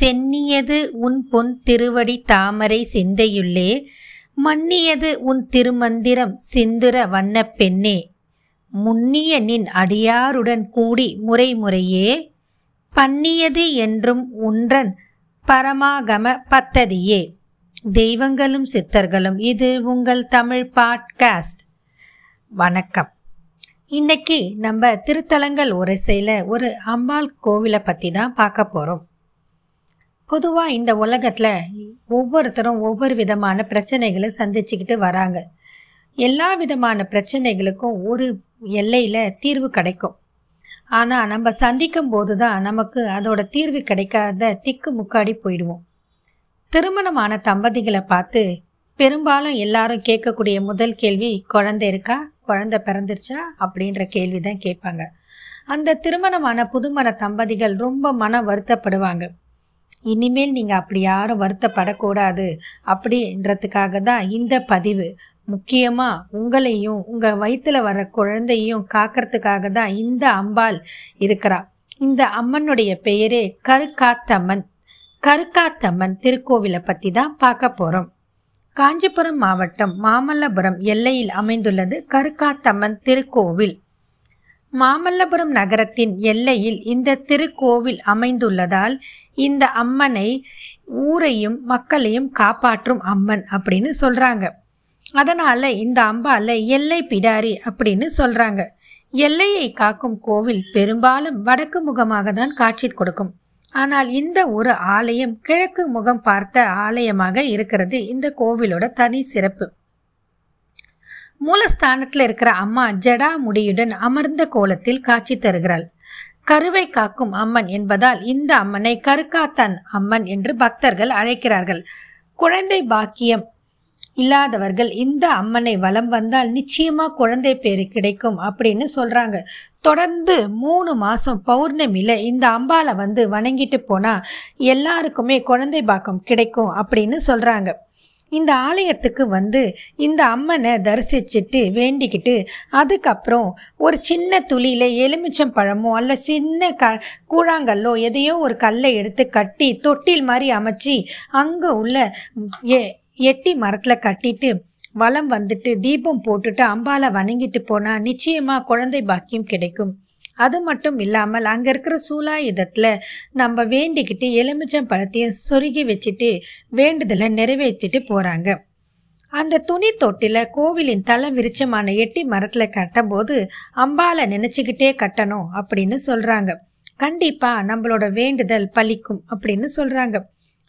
சென்னியது உன் பொன் திருவடி தாமரை சிந்தையுள்ளே மன்னியது உன் திருமந்திரம் சிந்துர வண்ணப் பெண்ணே. முன்னிய நின் அடியாருடன் கூடி முறை முறையே பண்ணியது என்றும் உன்றன் பரமாகம பத்ததியே. தெய்வங்களும் சித்தர்களும் இது உங்கள் தமிழ் பாட்காஸ்ட். வணக்கம். இன்னைக்கு நம்ம திருத்தலங்கள் உரைசையில் ஒரு அம்பாள் கோவிலை பற்றி தான் பார்க்க போகிறோம் பொதுவாக இந்த உலகத்தில் ஒவ்வொருத்தரும் ஒவ்வொரு விதமான பிரச்சனைகளை சந்திச்சுக்கிட்டு வராங்க. எல்லா விதமான பிரச்சனைகளுக்கும் ஒரு எல்லையில் தீர்வு கிடைக்கும். ஆனால் நம்ம சந்திக்கும் போது தான் நமக்கு அதோட தீர்வு கிடைக்காத திக்கு முக்காடி போயிடுவோம். திருமணமான தம்பதிகளை பார்த்து பெரும்பாலும் எல்லாரும் கேட்கக்கூடிய முதல் கேள்வி குழந்தை இருக்கா? குழந்தை பிறந்துருச்சா? அப்படின்ற கேள்வி தான் கேட்பாங்க. அந்த திருமணமான புதுமண தம்பதிகள் ரொம்ப மன வருத்தப்படுவாங்க. இனிமேல் நீங்கள் அப்படி யாரும் வருத்தப்படக்கூடாது அப்படின்றதுக்காக தான் இந்த பதிவு. முக்கியமாக உங்களையும் உங்கள் வயிற்றில் வர குழந்தையும் காக்கிறதுக்காக தான் இந்த அம்பாள் இருக்கிறா. இந்த அம்மனுடைய பெயரே கருக்காத்தம்மன். கருக்காத்தம்மன் திருக்கோவிலை பற்றி தான் பார்க்க போகிறோம் காஞ்சிபுரம் மாவட்டம் மாமல்லபுரம் எல்லையில் அமைந்துள்ளது கருக்காத்தம்மன் திருக்கோவில். மாமல்லபுரம் நகரத்தின் எல்லையில் இந்த திருக்கோவில் அமைந்துள்ளதால் இந்த அம்மனை ஊரையும் மக்களையும் காப்பாற்றும் அம்மன் அப்படின்னு சொல்கிறாங்க அதனால் இந்த அம்பால எல்லை பிடாரி அப்படின்னு சொல்கிறாங்க எல்லையை காக்கும் கோவில் பெரும்பாலும் வடக்கு முகமாக தான் காட்சி கொடுக்கும். ஆனால் இந்த ஒரு ஆலயம் கிழக்கு முகம் பார்த்த ஆலயமாக இருக்கிறது இந்த கோவிலோட தனி சிறப்பு. மூலஸ்தானத்தில் இருக்கிற அம்மா ஜடா முடியுடன் அமர்ந்த கோலத்தில் காட்சி தருகிறாள். கருவை காக்கும் அம்மன் என்பதால் இந்த அம்மனை கருக்காத்தன் அம்மன் என்று பக்தர்கள் அழைக்கிறார்கள். குழந்தை பாக்கியம் இல்லாதவர்கள் இந்த அம்மனை வலம் வந்தால் நிச்சயமா குழந்தை பேர் கிடைக்கும் அப்படின்னு சொல்றாங்க. தொடர்ந்து மூணு மாசம் பௌர்ணமியில இந்த அம்பாலை வந்து வணங்கிட்டு போனா எல்லாருக்குமே குழந்தை பாக்கம் கிடைக்கும் அப்படின்னு சொல்றாங்க. இந்த ஆலயத்துக்கு வந்து இந்த அம்மனை தரிசிச்சுட்டு வேண்டிக்கிட்டு அதுக்கப்புறம் ஒரு சின்ன துளியில் எலுமிச்சம் பழமோ அல்ல சின்ன க கூழாங்கல்லோ எதையோ ஒரு கல்லை எடுத்து கட்டி தொட்டில் மாதிரி அமைச்சு அங்கே உள்ள எ எட்டி மரத்தில் கட்டிட்டு வலம் வந்துட்டு தீபம் போட்டுட்டு அம்பாலை வணங்கிட்டு போனால் நிச்சயமாக குழந்தை பாக்கியம் கிடைக்கும். அது மட்டும் இல்லாமல் அங்கே இருக்கிற சூலாயுதத்தில் நம்ம வேண்டிக்கிட்டு எலுமிச்சம் பழத்தையும் சொருகி வச்சுட்டு வேண்டுதலை நிறைவேற்றிட்டு போகிறாங்க அந்த துணி தொட்டில கோவிலின் தலை விருச்சமான எட்டி மரத்தில் கட்டும்போது அம்பாலை நினச்சிக்கிட்டே கட்டணும் அப்படின்னு சொல்கிறாங்க கண்டிப்பாக நம்மளோட வேண்டுதல் பலிக்கும் அப்படின்னு சொல்கிறாங்க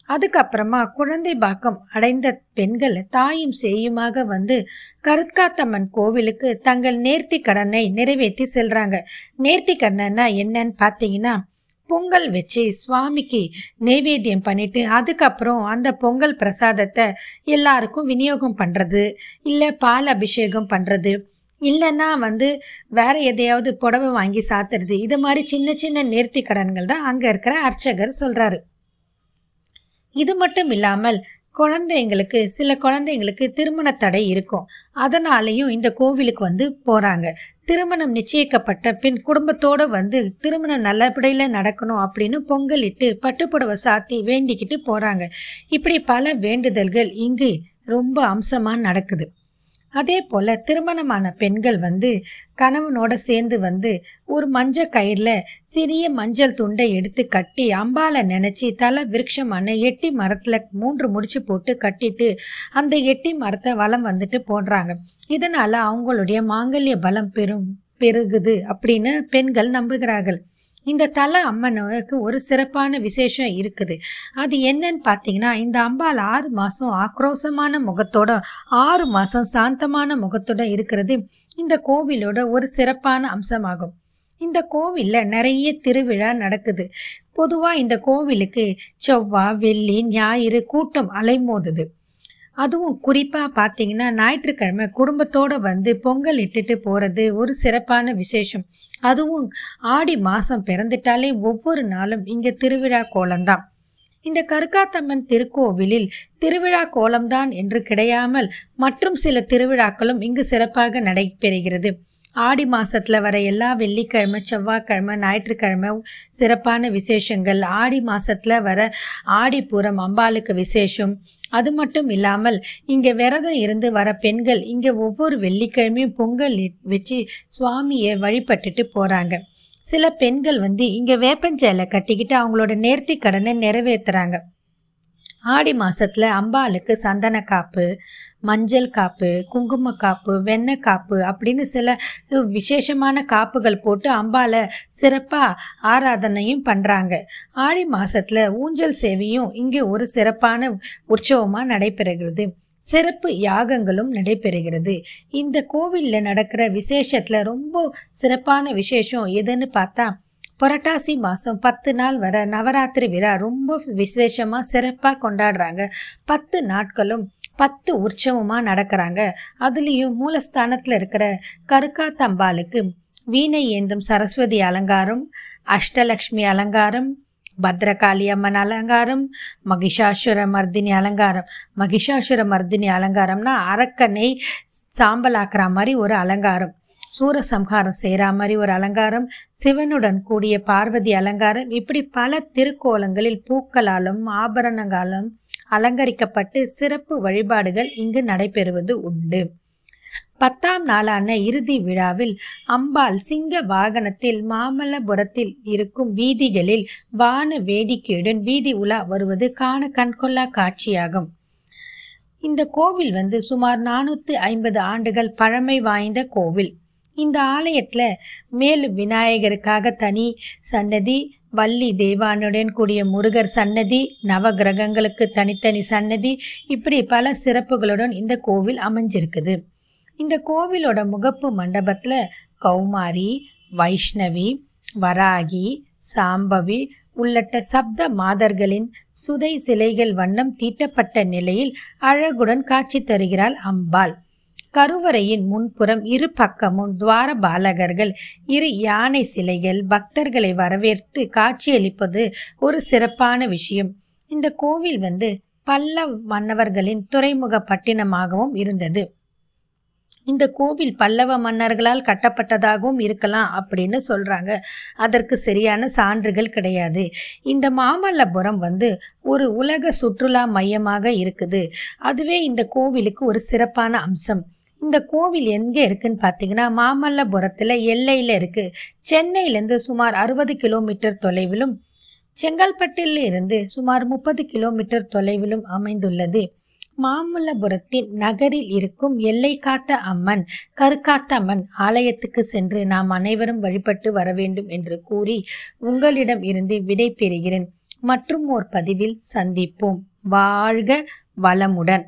அதுக்கப்புறமா குழந்தை பாக்கம் அடைந்த பெண்கள் தாயும் சேயுமாக வந்து கருத்காத்தம்மன் கோவிலுக்கு தங்கள் நேர்த்தி கடனை நிறைவேற்றி செல்றாங்க. நேர்த்தி கடனைனா என்னன்னு பார்த்தீங்கன்னா பொங்கல் வச்சு சுவாமிக்கு நைவேத்தியம் பண்ணிட்டு அதுக்கப்புறம் அந்த பொங்கல் பிரசாதத்தை எல்லாருக்கும் விநியோகம் பண்ணுறது இல்லை பால் அபிஷேகம் பண்ணுறது இல்லைன்னா வந்து வேற எதையாவது புடவை வாங்கி சாத்துறது இது மாதிரி சின்ன சின்ன நேர்த்தி கடன்கள் தான் அங்கே இருக்கிற அர்ச்சகர் சொல்கிறாரு இது மட்டும் இல்லாமல் குழந்தைங்களுக்கு சில குழந்தைங்களுக்கு திருமண தடை இருக்கும். அதனாலையும் இந்த கோவிலுக்கு வந்து போகிறாங்க திருமணம் நிச்சயிக்கப்பட்ட பின் குடும்பத்தோடு வந்து திருமணம் நல்லபடியில் நடக்கணும் அப்படின்னு பொங்கலிட்டு பட்டுப்புடவை சாத்தி வேண்டிக்கிட்டு போகிறாங்க இப்படி பல வேண்டுதல்கள் இங்கு ரொம்ப அம்சமாக நடக்குது. அதே போல் திருமணமான பெண்கள் வந்து கணவனோட சேர்ந்து வந்து ஒரு மஞ்சள் கயிறில் சிறிய மஞ்சள் துண்டை எடுத்து கட்டி அம்பாலை நினச்சி தலை விருட்சமான எட்டி மரத்தில் மூன்று முடிச்சு போட்டு கட்டிட்டு அந்த எட்டி மரத்தை வளம் வந்துட்டு போடுறாங்க. இதனால் அவங்களுடைய மாங்கல்ய பலம் பெரும் பெருகுது அப்படின்னு பெண்கள் நம்புகிறார்கள். இந்த தல அம்மனுக்கு ஒரு சிறப்பான விசேஷம் இருக்குது. அது என்னன்னு பார்த்தீங்கன்னா இந்த அம்பாள் ஆறு மாதம் ஆக்ரோசமான முகத்தோட ஆறு மாதம் சாந்தமான முகத்தோட இருக்கிறது இந்த கோவிலோட ஒரு சிறப்பான அம்சமாகும். இந்த கோவிலில் நிறைய திருவிழா நடக்குது. பொதுவாக இந்த கோவிலுக்கு செவ்வாய் வெள்ளி ஞாயிறு கூட்டம் அலைமோதுது. அதுவும் குறிப்பாக பார்த்தீங்கன்னா ஞாயிற்றுக்கிழமை குடும்பத்தோடு வந்து பொங்கல் இட்டுட்டு போகிறது ஒரு சிறப்பான விசேஷம். அதுவும் ஆடி மாதம் பிறந்துட்டாலே ஒவ்வொரு நாளும் இங்கே திருவிழா கோலம்தான். இந்த கருக்காத்தம்மன் திருக்கோவிலில் திருவிழா கோலம்தான் என்று கிடையாமல் மற்றும் சில திருவிழாக்களும் இங்கு சிறப்பாக நடைபெறுகிறது. ஆடி மாசத்துல வர எல்லா வெள்ளிக்கிழமை செவ்வாய்க்கிழமை ஞாயிற்றுக்கிழமை சிறப்பான விசேஷங்கள். ஆடி மாசத்துல வர ஆடிப்பூரம் அம்பாளுக்கு விசேஷம். அது மட்டும் இல்லாமல் இங்கே விரதம் இருந்து வர பெண்கள் இங்கே ஒவ்வொரு வெள்ளிக்கிழமையும் பொங்கல் வச்சு சுவாமியை வழிபட்டுட்டு போகிறாங்க சில பெண்கள் வந்து இங்கே வேப்பஞ்சேலை கட்டிக்கிட்டு அவங்களோட நேர்த்தி கடனை நிறைவேற்றுறாங்க ஆடி மாசத்துல அம்பாளுக்கு சந்தன காப்பு மஞ்சள் காப்பு குங்கும காப்பு வெண்ணெய் காப்பு அப்படின்னு சில விசேஷமான காப்புகள் போட்டு அம்பாலை சிறப்பாக ஆராதனையும் பண்ணுறாங்க ஆடி மாசத்துல ஊஞ்சல் சேவையும் இங்கே ஒரு சிறப்பான உற்சவமாக நடைபெறுகிறது. சிறப்பு யாகங்களும் நடைபெறுகிறது. இந்த கோவிலில் நடக்கிற விசேஷத்தில் ரொம்ப சிறப்பான விசேஷம் எதுன்னு பார்த்தா புரட்டாசி மாதம் பத்து நாள் வர நவராத்திரி விழா ரொம்ப விசேஷமாக சிறப்பாக கொண்டாடுறாங்க. பத்து நாட்களும் பத்து உற்சவமாக நடக்கிறாங்க. அதுலேயும் மூலஸ்தானத்தில் இருக்கிற கருக்காத்தம்பாளுக்கு வீணை ஏந்தும் சரஸ்வதி அலங்காரம் அஷ்டலக்ஷ்மி அலங்காரம் பத்ரகாளி அம்மன் அலங்காரம் மகிஷாசுர மர்தினி அலங்காரம். மகிஷாசுர மர்தினி அலங்காரம்னா அரக்கனை சாம்பலாக்குற மாதிரி ஒரு அலங்காரம். சூரசம்ஹாரம் செய்கிற மாதிரி ஒரு அலங்காரம் சிவனுடன் கூடிய பார்வதி அலங்காரம் இப்படி பல திருக்கோலங்களில் பூக்களாலும் ஆபரணங்களாலும் அலங்கரிக்கப்பட்டு சிறப்பு வழிபாடுகள் இங்கு நடைபெறுவது உண்டு. பத்தாம் நாளான இறுதி விழாவில் அம்பாள் சிங்க வாகனத்தில் மாமல்லபுரத்தில் இருக்கும் வீதிகளில் வான வேடிக்கையுடன் வீதி உலா வருவது காண கண்கொள்ளா காட்சியாகும். இந்த கோவில் வந்து சுமார் நானூற்றி ஐம்பது ஆண்டுகள் பழமை வாய்ந்த கோவில். இந்த ஆலயத்தில் மேல் விநாயகருக்காக தனி சன்னதி வள்ளி தெய்வானுடன் கூடிய முருகர் சன்னதி நவகிரகங்களுக்கு தனித்தனி சன்னதி இப்படி பல சிறப்புகளுடன் இந்த கோவில் அமைஞ்சிருக்குது. இந்த கோவிலோட முகப்பு மண்டபத்தில் கௌமாரி வைஷ்ணவி வராகி சாம்பவி உள்ளிட்ட சப்த மாதர்களின் சுதை சிலைகள் வண்ணம் தீட்டப்பட்ட நிலையில் அழகுடன் காட்சி தருகிறாள் அம்பாள். கருவறையின் முன்புறம் இரு பக்கமும் துவார பாலகர்கள் இரு யானை சிலைகள் பக்தர்களை வரவேற்று காட்சியளிப்பது ஒரு சிறப்பான விஷயம். இந்த கோவில் வந்து பல்ல மன்னவர்களின் துறைமுக பட்டினமாகவும் இருந்தது. இந்த கோவில் பல்லவ மன்னர்களால் கட்டப்பட்டதாகவும் இருக்கலாம் அப்படின்னு சொல்றாங்க. அதற்கு சரியான சான்றுகள் கிடையாது. இந்த மாமல்லபுரம் வந்து ஒரு உலக சுற்றுலா மையமாக இருக்குது. அதுவே இந்த கோவிலுக்கு ஒரு சிறப்பான அம்சம். இந்த கோவில் எங்கே இருக்குன்னு பார்த்தீங்கன்னா மாமல்லபுரத்தில் எல்லையில் இருக்குது சென்னையிலேருந்து சுமார் அறுபது கிலோமீட்டர் தொலைவிலும் செங்கல்பட்டில் இருந்து சுமார் முப்பது கிலோமீட்டர் தொலைவிலும் அமைந்துள்ளது. மாமல்லபுரத்தின் நகரில் இருக்கும் எல்லை காத்த அம்மன் கருக்காத்த அம்மன் ஆலயத்துக்கு சென்று நாம் அனைவரும் வழிபட்டு வர வேண்டும் என்று கூறி உங்களிடம் இருந்து விடை பெறுகிறேன். மற்றும் ஓர் பதிவில் சந்திப்போம். வாழ்க வளமுடன்.